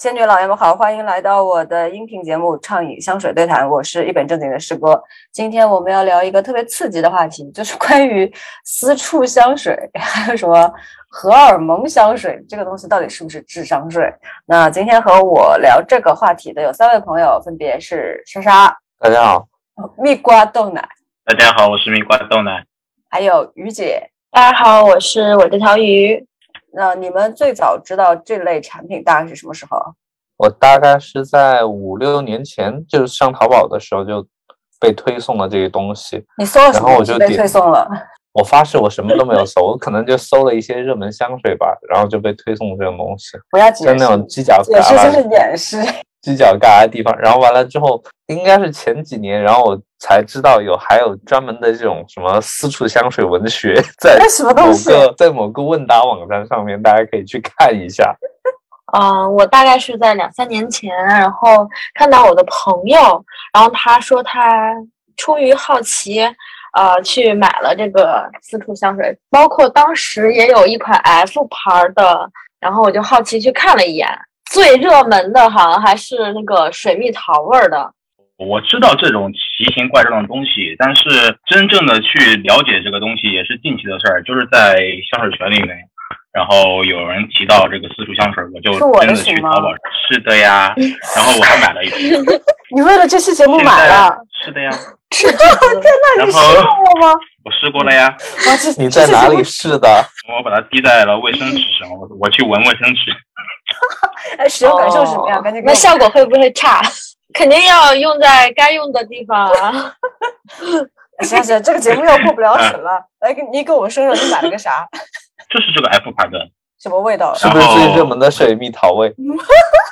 仙女老爷们好，欢迎来到我的音频节目《畅饮香水对谈》，我是一本正经的师哥。今天我们要聊一个特别刺激的话题，就是关于私处香水，还有什么荷尔蒙香水，这个东西到底是不是智商税？那今天和我聊这个话题的有三位朋友，分别是莎莎，大家好；蜜瓜豆奶，大家好，我是蜜瓜豆奶；还有鱼姐，大家好，我是我这条鱼。那你们最早知道这类产品大概是什么时候？我大概是在五六年前，就是上淘宝的时候就被推送了这个东西。你搜了什么？然后我就被推送了。我发誓，我什么都没有搜，我可能就搜了一些热门香水吧，然后就被推送这种东西。不要解释，那种犄角旮旯，就是掩饰犄角旮旯的地方。然后完了之后，应该是前几年，然后我才知道有还有专门的这种什么私处香水文学，在某个在某个问答网站上面，大家可以去看一下。嗯，我大概是在两三年前，然后看到我的朋友，然后他说他出于好奇。呃，去买了这个私处香水，包括当时也有一款 F 牌的，然后我就好奇去看了一眼，最热门的好像还是那个水蜜桃味儿的。我知道这种奇形怪状的东西，但是真正的去了解这个东西也是近期的事儿，就是在香水群里面，然后有人提到这个私处香水，我就真的去淘宝，是的呀，然后我还买了一瓶。你为了这期节目买了？是的呀。天哪，你试过吗？我试过了呀。你在哪里试的？我把它滴在了卫生纸上，我我去闻卫生纸。哎，使用感受是什么样？赶紧。那效果会不会差？肯定要用在该用的地方啊。行行，这个节目又过不了审了。来，你给我们说说你买了个啥？就是这个 F 牌的。什么味道？是不是最热门的水蜜桃味？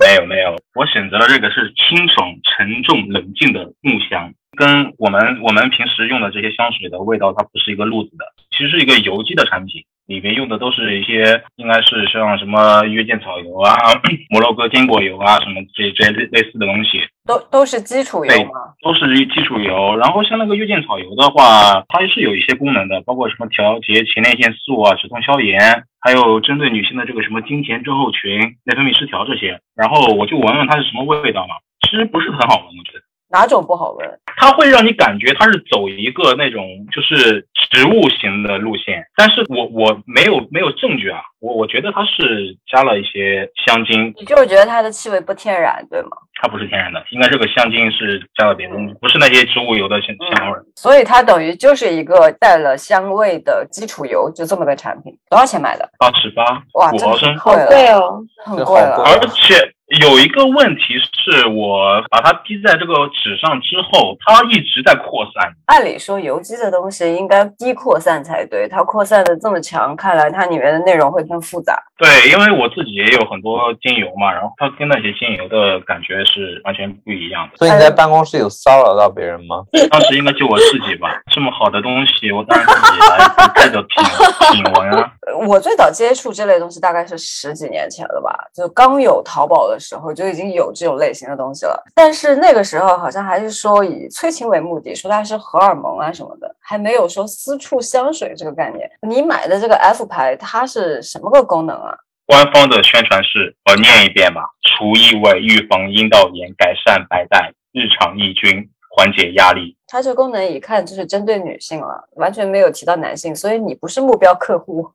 没有没有，我选择了这个是清爽、沉重、冷静的木香。跟我们我们平时用的这些香水的味道，它不是一个路子的，其实是一个有机的产品，里面用的都是一些应该是像什么月见草油啊、摩洛哥坚果油啊什么这这类类似的东西，都都是基础油吗？都是基础油。然后像那个月见草油的话，它是有一些功能的，包括什么调节前列腺素啊、止痛消炎，还有针对女性的这个什么经前症候群、内分泌失调这些。然后我就闻闻它是什么味道嘛，其实不是很好闻，我觉得。哪种不好闻？它会让你感觉它是走一个那种就是植物型的路线，但是我我没有没有证据啊，我我觉得它是加了一些香精，你就是觉得它的气味不天然，对吗？它不是天然的，应该这个香精是加了别的东西，不是那些植物油的香香味。所以它等于就是一个带了香味的基础油，就这么个产品。多少钱买的？八十八，哇，五毫升，好贵哦，很贵了，而且。有一个问题是我把它滴在这个纸上之后，它一直在扩散。按理说，油基的东西应该低扩散才对，它扩散的这么强，看来它里面的内容会更复杂。对，因为我自己也有很多精油嘛，然后它跟那些精油的感觉是完全不一样的。所以你在办公室有骚扰到别人吗？当时应该就我自己吧。这么好的东西，我当然自己来这个品品闻啊。我最早接触这类东西大概是十几年前了吧，就刚有淘宝的时候就已经有这种类型的东西了。但是那个时候好像还是说以催情为目的，说它是荷尔蒙啊什么的，还没有说私处香水这个概念。你买的这个 F 牌，它是什么个功能啊？官方的宣传是，我念一遍吧：除异味、预防阴道炎、改善白带、日常抑菌、缓解压力。它这功能一看就是针对女性了，完全没有提到男性，所以你不是目标客户。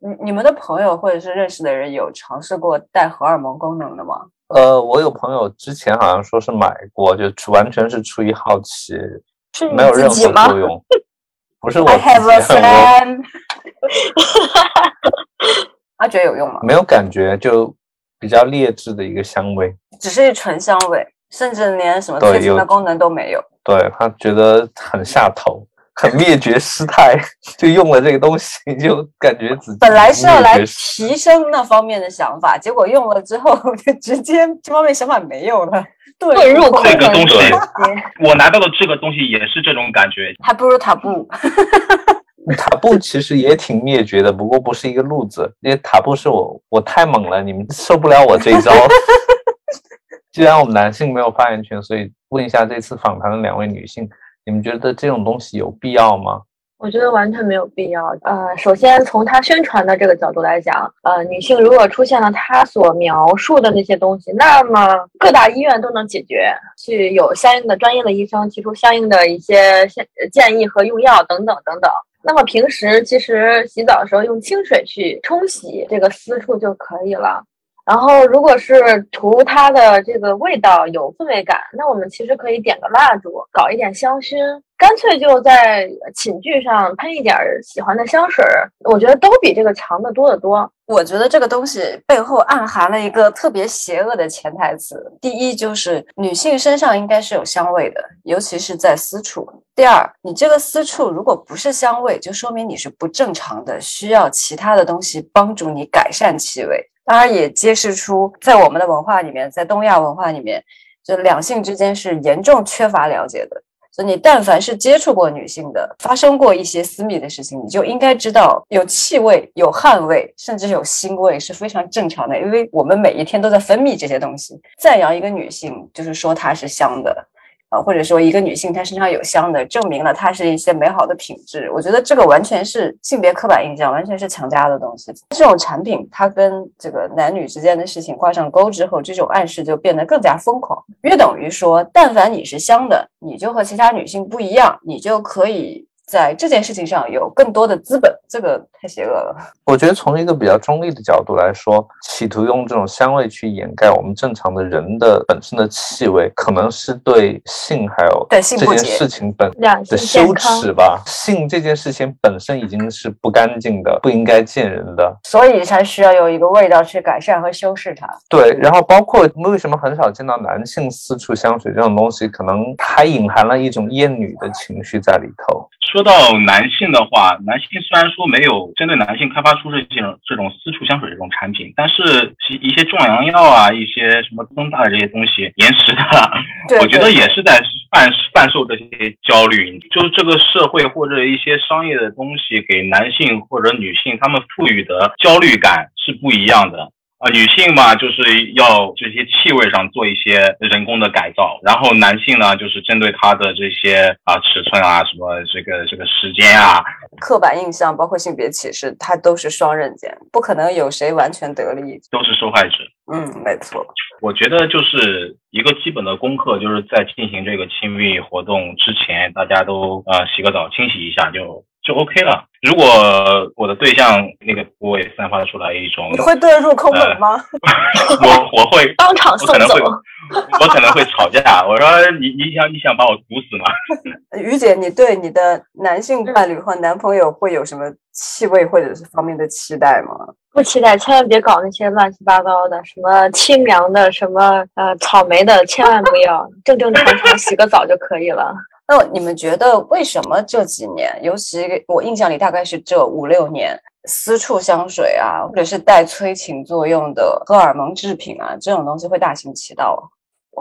你你们的朋友或者是认识的人有尝试过带荷尔蒙功能的吗？呃，我有朋友之前好像说是买过，就完全是出于好奇，没有任何作用。不是我 自己，他觉得有用吗？没有感觉，就比较劣质的一个香味，只是纯香味，甚至连什么催情的功能都没有。对他觉得很下头，很灭绝师太，就用了这个东西，就感觉自己本来是要来提升那方面的想法，结果用了之后 就直接这方面想法没有了，遁入这个东西。我拿到的这个东西也是这种感觉，还不如塔布。塔布其实也挺灭绝的，不过不是一个路子，因为塔布是我我太猛了，你们受不了我这一招。既然我们男性没有发言权，所以问一下这次访谈的两位女性，你们觉得这种东西有必要吗？我觉得完全没有必要。呃，首先从他宣传的这个角度来讲，呃，女性如果出现了他所描述的那些东西，那么各大医院都能解决，去有相应的专业的医生提出相应的一些建建议和用药等等等等。那么平时其实洗澡的时候用清水去冲洗这个私处就可以了。然后，如果是图它的这个味道有氛围感，那我们其实可以点个蜡烛，搞一点香薰，干脆就在寝具上喷一点喜欢的香水儿。我觉得都比这个强的多得多。我觉得这个东西背后暗含了一个特别邪恶的潜台词：第一，就是女性身上应该是有香味的，尤其是在私处；第二，你这个私处如果不是香味，就说明你是不正常的，需要其他的东西帮助你改善气味。当然也揭示出，在我们的文化里面，在东亚文化里面，就两性之间是严重缺乏了解的。所以你但凡是接触过女性的，发生过一些私密的事情，你就应该知道，有气味、有汗味，甚至有腥味是非常正常的，因为我们每一天都在分泌这些东西。赞扬一个女性，就是说她是香的。呃，或者说一个女性她身上有香的，证明了她是一些美好的品质。我觉得这个完全是性别刻板印象，完全是强加的东西。这种产品它跟这个男女之间的事情挂上钩之后，这种暗示就变得更加疯狂，约等于说，但凡你是香的，你就和其他女性不一样，你就可以。在这件事情上有更多的资本，这个太邪恶了。我觉得从一个比较中立的角度来说，企图用这种香味去掩盖我们正常的人的本身的气味，可能是对性还有这件事情本的羞耻吧。性这件事情本身已经是不干净的，不应该见人的，所以才需要有一个味道去改善和修饰它。对，然后包括为什么很少见到男性私处香水这种东西，可能还隐含了一种厌女的情绪在里头。说到男性的话，男性虽然说没有针对男性开发出这种这种私处香水这种产品，但是其一些壮阳药啊，一些什么增大的这些东西，延时的，我觉得也是在贩贩售这些焦虑。就是这个社会或者一些商业的东西给男性或者女性他们赋予的焦虑感是不一样的。啊，女性嘛，就是要这些气味上做一些人工的改造，然后男性呢，就是针对他的这些啊尺寸啊，什么这个这个时间啊，刻板印象，包括性别歧视，它都是双刃剑，不可能有谁完全得利，都是受害者。嗯，没错。我觉得就是一个基本的功课，就是在进行这个亲密活动之前，大家都呃洗个澡，清洗一下就。就 OK 了。如果我的对象那个部位散发出来一种，你会对入空门吗？我我会 当场送走。我可能会吵架。我说你你想你想把我毒死吗？于姐，你对你的男性伴侣或男朋友会有什么气味或者是方面的期待吗？不期待，千万别搞那些乱七八糟的，什么清凉的，什么呃草莓的，千万不要，正正常常洗个澡就可以了。那你们觉得为什么这几年，尤其我印象里大概是这五六年，私处香水啊，或者是带催情作用的荷尔蒙制品啊，这种东西会大行其道？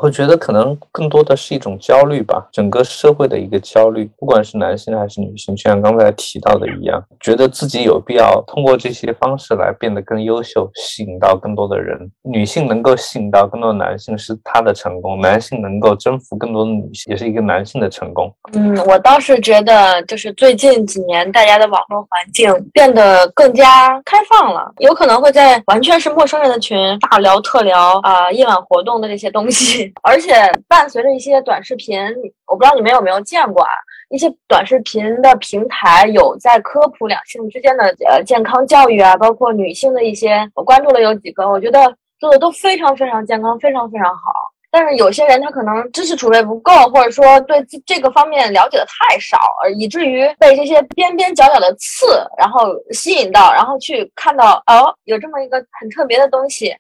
我觉得可能更多的是一种焦虑吧，整个社会的一个焦虑，不管是男性还是女性，就像刚才提到的一样，觉得自己有必要通过这些方式来变得更优秀，吸引到更多的人。女性能够吸引到更多的男性是她的成功，男性能够征服更多的女性也是一个男性的成功。嗯，我倒是觉得，就是最近几年大家的网络环境变得更加开放了，有可能会在完全是陌生人的群大聊特聊啊，夜晚活动的这些东西。而且伴随着一些短视频，我不知道你们有没有见过啊？一些短视频的平台有在科普两性之间的呃健康教育啊，包括女性的一些，我关注了有几个，我觉得做的都非常非常健康，非常非常好。但是有些人他可能知识储备不够，或者说对这个方面了解的太少，以至于被这些边边角角的刺然后吸引到，然后去看到哦有这么一个很特别的东西。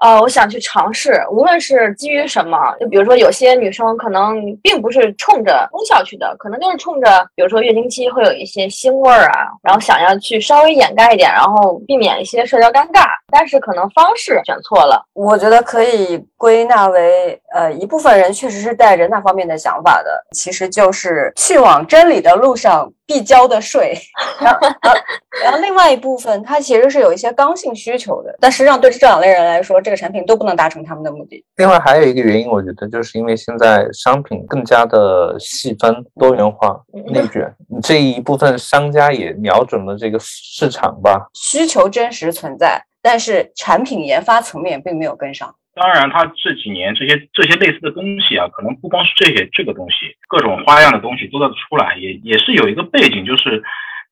呃，我想去尝试，无论是基于什么，就比如说有些女生可能并不是冲着功效去的，可能就是冲着，比如说月经期会有一些腥味儿啊，然后想要去稍微掩盖一点，然后避免一些社交尴尬，但是可能方式选错了。我觉得可以。归纳为，呃，一部分人确实是带着那方面的想法的，其实就是去往真理的路上必交的税。然后，然后另外一部分，它其实是有一些刚性需求的，但实际上对这两类人来说，这个产品都不能达成他们的目的。另外还有一个原因，我觉得就是因为现在商品更加的细分、多元化、内卷，这一部分商家也瞄准了这个市场吧，需求真实存在。但是产品研发层面并没有跟上。当然，它这几年这些这些类似的东西啊，可能不光是这些这个东西，各种花样的东西都在出来，也也是有一个背景，就是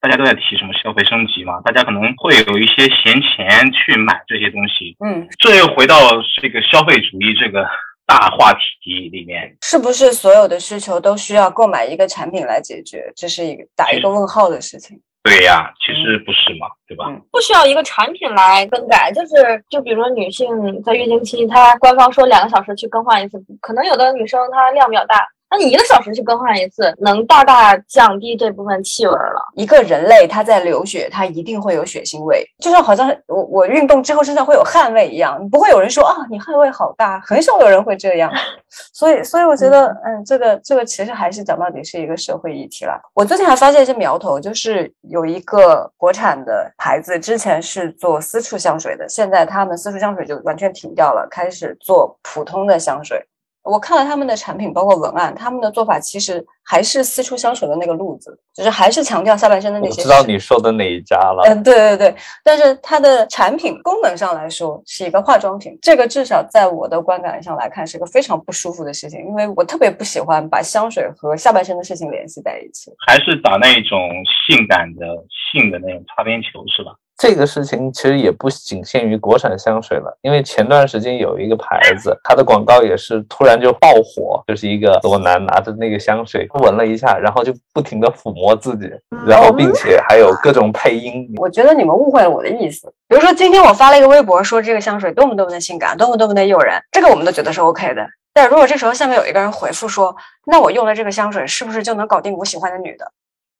大家都在提什么消费升级嘛，大家可能会有一些闲钱去买这些东西。嗯，这又回到这个消费主义这个大话题里面，是不是所有的需求都需要购买一个产品来解决？这是一个打一个问号的事情。对呀，其实不是嘛，对吧？不需要一个产品来更改，就是就比如说女性在月经期，她官方说两个小时去更换一次，可能有的女生她量比较大。那你一个小时去更换一次，能大大降低这部分气味了。一个人类他在流血，他一定会有血腥味，就像好像我我运动之后身上会有汗味一样，不会有人说啊你汗味好大，很少有人会这样。所以所以我觉得嗯，这个这个其实还是讲到底是一个社会议题了。我最近还发现一些苗头，就是有一个国产的牌子，之前是做私处香水的，现在他们私处香水就完全停掉了，开始做普通的香水。我看了他们的产品，包括文案，他们的做法其实还是私处香水的那个路子，就是还是强调下半身的那些。我知道你说的哪一家了。嗯，对对对，但是它的产品功能上来说是一个化妆品，这个至少在我的观感上来看是个非常不舒服的事情，因为我特别不喜欢把香水和下半身的事情联系在一起。还是打那种性感的性的那种擦边球是吧？这个事情其实也不仅限于国产香水了，因为前段时间有一个牌子，它的广告也是突然就爆火，就是一个裸男拿着那个香水闻了一下，然后就不停的抚摸自己，然后并且还有各种配音。我觉得你们误会了我的意思。比如说今天我发了一个微博，说这个香水多么多么的性感，多么多么的诱人，这个我们都觉得是 OK 的。但如果这时候下面有一个人回复说，那我用了这个香水是不是就能搞定我喜欢的女的？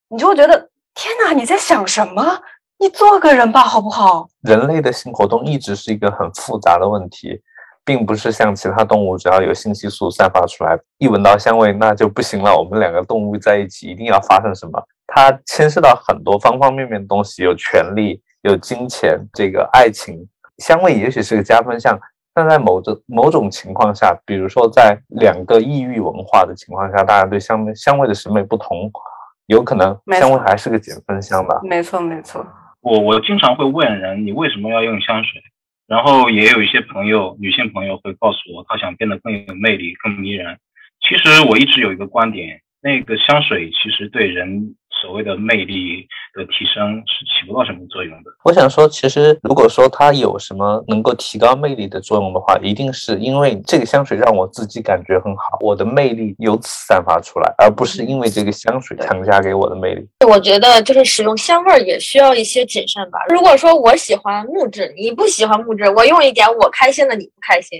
你就会觉得天哪，你在想什么？你做个人吧，好不好？人类的性活动一直是一个很复杂的问题，并不是像其他动物，只要有性激素散发出来，一闻到香味那就不行了。我们两个动物在一起一定要发生什么？它牵涉到很多方方面面的东西，有权利，有金钱，这个爱情。香味也许是个加分项，但在某种某种情况下，比如说在两个异域文化的情况下，大家对香味香味的审美不同，有可能香味还是个减分项吧。没错，没错。我我经常会问人，你为什么要用香水？然后也有一些朋友，女性朋友会告诉我，她想变得更有魅力、更迷人。其实我一直有一个观点，那个香水其实对人。所谓的魅力的提升是起不到什么作用的。我想说，其实如果说它有什么能够提高魅力的作用的话，一定是因为这个香水让我自己感觉很好，我的魅力由此散发出来，而不是因为这个香水强加给我的魅力。我觉得就是使用香味也需要一些谨慎吧。如果说我喜欢木质，你不喜欢木质，我用一点我开心的，你不开心。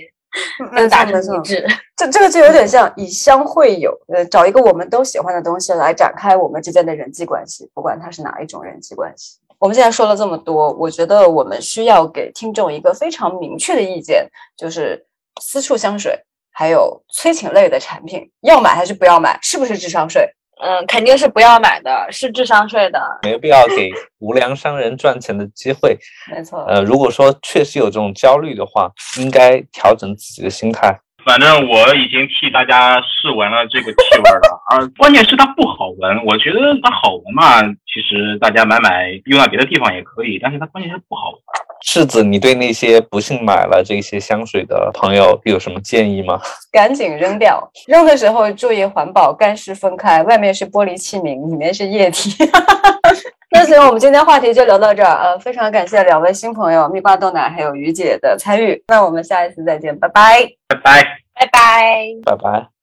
没错没错，这这个就有点像以香会友，呃，找一个我们都喜欢的东西来展开我们之间的人际关系，不管它是哪一种人际关系。我们现在说了这么多，我觉得我们需要给听众一个非常明确的意见，就是私处香水还有催情类的产品，要买还是不要买？是不是智商税？嗯，肯定是不要买的，是智商税的，没必要给无良商人赚钱的机会。没错，呃，如果说确实有这种焦虑的话，应该调整自己的心态。反正我已经替大家试闻了这个气味了，而关键是它不好闻。我觉得它好闻嘛，其实大家买买用在别的地方也可以，但是它关键是不好闻。柿子，你对那些不幸买了这些香水的朋友有什么建议吗？赶紧扔掉，扔的时候注意环保，干湿分开，外面是玻璃器皿，里面是液体。那行，我们今天话题就聊到这儿。呃，非常感谢两位新朋友蜜瓜豆奶还有于姐的参与。那我们下一次再见，拜拜，拜拜，拜拜，拜拜。